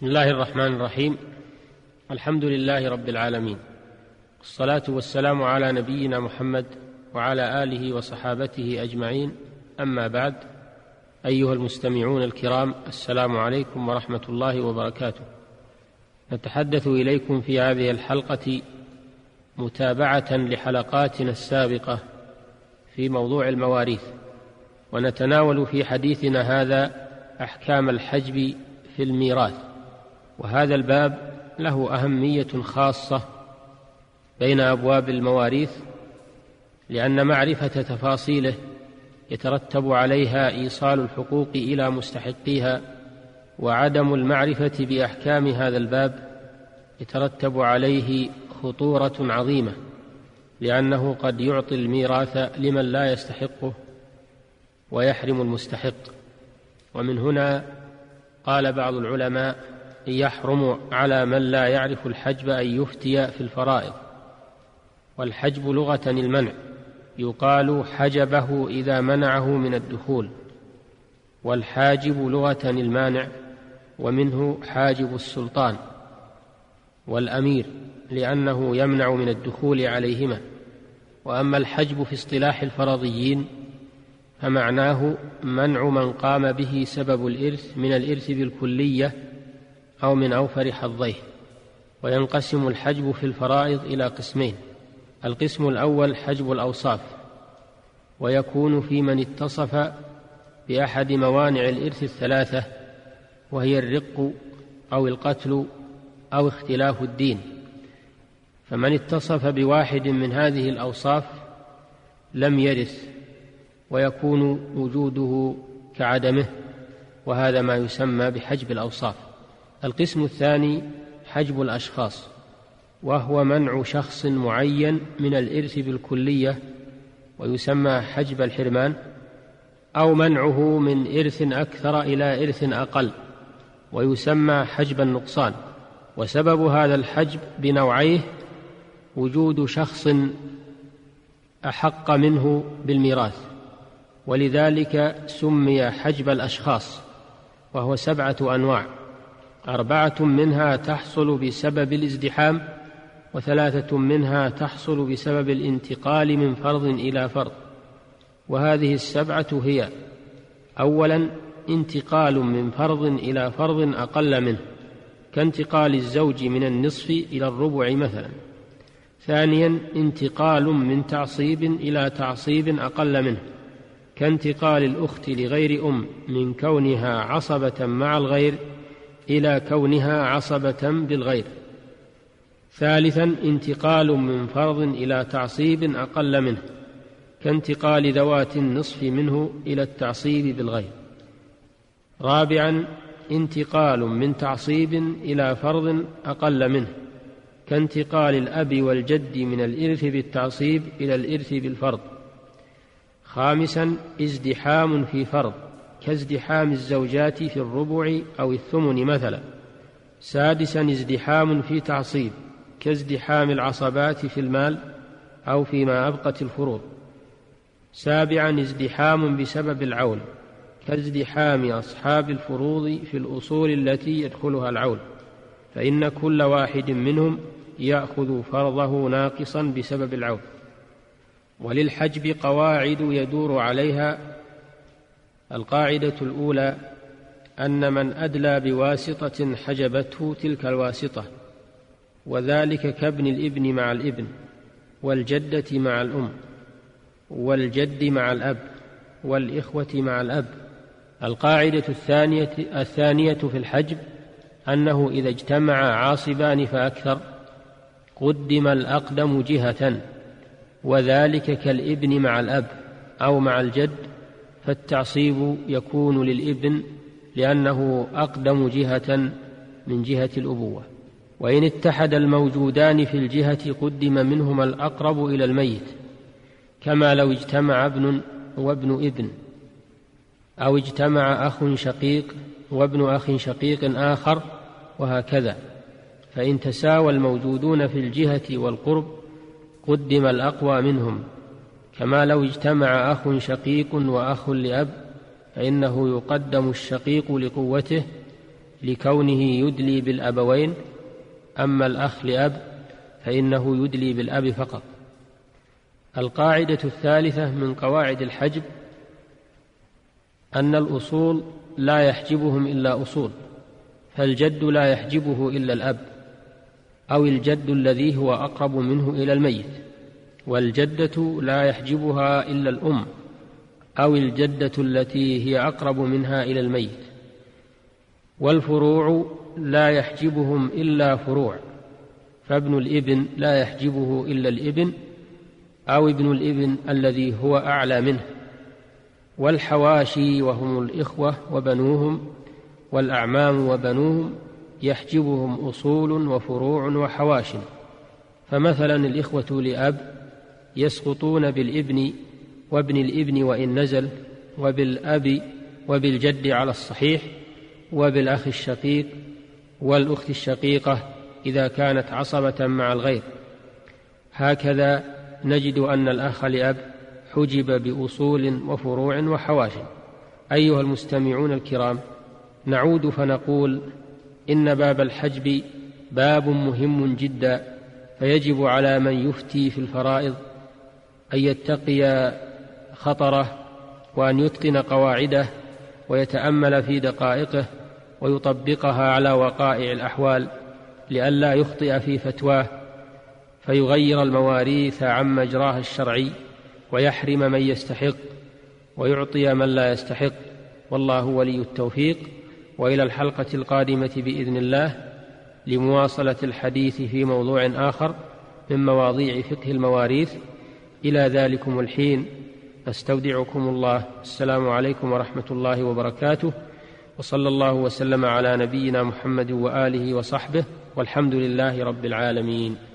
بسم الله الرحمن الرحيم. الحمد لله رب العالمين. الصلاة والسلام على نبينا محمد وعلى آله وصحابته أجمعين. أما بعد أيها المستمعون الكرام السلام عليكم ورحمة الله وبركاته. نتحدث إليكم في هذه الحلقة متابعة لحلقاتنا السابقة في موضوع المواريث. ونتناول في حديثنا هذا أحكام الحجب في الميراث. وهذا الباب له أهمية خاصة بين أبواب المواريث لأن معرفة تفاصيله يترتب عليها إيصال الحقوق إلى مستحقيها وعدم المعرفة بأحكام هذا الباب يترتب عليه خطورة عظيمة لأنه قد يعطي الميراث لمن لا يستحقه ويحرم المستحق. ومن هنا قال بعض العلماء يحرم على من لا يعرف الحجب أن يفتي في الفرائض. والحجب لغة المنع يقال حجبه إذا منعه من الدخول. والحاجب لغة المانع ومنه حاجب السلطان. والأمير لأنه يمنع من الدخول عليهما. وأما الحجب في اصطلاح الفرضيين فمعناه منع من قام به سبب الإرث من الإرث بالكلية أو من أوفر حظيه وينقسم الحجب في الفرائض إلى قسمين القسم الأول حجب الأوصاف ويكون في من اتصف بأحد موانع الإرث الثلاثة وهي الرق أو القتل أو اختلاف الدين فمن اتصف بواحد من هذه الأوصاف لم يرث ويكون وجوده كعدمه وهذا ما يسمى بحجب الأوصاف. القسم الثاني حجب الأشخاص وهو منع شخص معين من الإرث بالكلية ويسمى حجب الحرمان أو منعه من إرث أكثر إلى إرث أقل ويسمى حجب النقصان. وسبب هذا الحجب بنوعيه وجود شخص أحق منه بالميراث ولذلك سمي حجب الأشخاص وهو سبعة أنواع. أربعة منها تحصل بسبب الازدحام وثلاثة منها تحصل بسبب الانتقال من فرض إلى فرض. وهذه السبعة هي اولا انتقال من فرض إلى فرض أقل منه كانتقال الزوج من النصف إلى الربع مثلا. ثانيا انتقال من تعصيب إلى تعصيب أقل منه كانتقال الأخت لغير أم من كونها عصبة مع الغير إلى كونها عصبة بالغير. ثالثا انتقال من فرض إلى تعصيب أقل منه كانتقال ذوات النصف منه إلى التعصيب بالغير. رابعا انتقال من تعصيب إلى فرض أقل منه كانتقال الأب والجد من الإرث بالتعصيب إلى الإرث بالفرض. خامسا ازدحام في فرض كازدحام الزوجات في الربع أو الثمن مثلا. سادسا ازدحام في تعصيب كازدحام العصبات في المال أو فيما أبقت الفروض. سابعا ازدحام بسبب العول كازدحام أصحاب الفروض في الأصول التي يدخلها العول فإن كل واحد منهم يأخذ فرضه ناقصا بسبب العول وللحجب قواعد يدور عليها القاعدة الأولى أن من أدلى بواسطة حجبته تلك الواسطة وذلك كابن الإبن مع الإبن والجدة مع الأم والجد مع الأب والإخوة مع الأب. القاعدة الثانية الثانية في الحجب أنه إذا اجتمع عاصبان فأكثر قدم الأقدم جهة وذلك كالإبن مع الأب أو مع الجد فالتعصيب يكون للإبن لأنه أقدم جهة من جهة الأبوة. وإن اتحد الموجودان في الجهة قدم منهما الأقرب إلى الميت كما لو اجتمع ابن وابن إبن أو اجتمع أخ شقيق وابن أخ شقيق آخر وهكذا. فإن تساوى الموجودون في الجهة والقرب قدم الأقوى منهم. كما لو اجتمع أخ شقيق وأخ لأب فإنه يقدم الشقيق لقوته لكونه يدلي بالأبوين أما الأخ لأب فإنه يدلي بالأب فقط. القاعدة الثالثة من قواعد الحجب أن الأصول لا يحجبهم إلا أصول فالجد لا يحجبه إلا الأب أو الجد الذي هو أقرب منه إلى الميت. والجدة لا يحجبها إلا الأم أو الجدة التي هي أقرب منها إلى الميت. والفروع لا يحجبهم إلا فروع فابن الإبن لا يحجبه إلا الإبن أو ابن الإبن الذي هو أعلى منه. والحواشي وهم الإخوة وبنوهم والأعمام وبنوهم يحجبهم أصول وفروع وحواش فمثلا الإخوة لأب يسقطون بالإبن وابن الإبن وإن نزل وبالأب وبالجد على الصحيح وبالأخ الشقيق والأخت الشقيقة إذا كانت عصبة مع الغير. هكذا نجد أن الأخ لأب حجب بأصول وفروع وحواش أيها المستمعون الكرام نعود فنقول إن باب الحجب باب مهم جدا فيجب على من يفتي في الفرائض أن يتقي خطره وأن يتقن قواعده ويتأمل في دقائقه ويطبقها على وقائع الأحوال لئلا يخطئ في فتواه فيغير المواريث عن مجراها الشرعي ويحرم من يستحق ويعطي من لا يستحق. والله ولي التوفيق. وإلى الحلقة القادمة بإذن الله لمواصلة الحديث في موضوع آخر من مواضيع فقه المواريث. إلى ذلكم الحين. أستودعكم الله. السلام عليكم ورحمة الله وبركاته. وصلى الله وسلم على نبينا محمد وآله وصحبه. والحمد لله رب العالمين.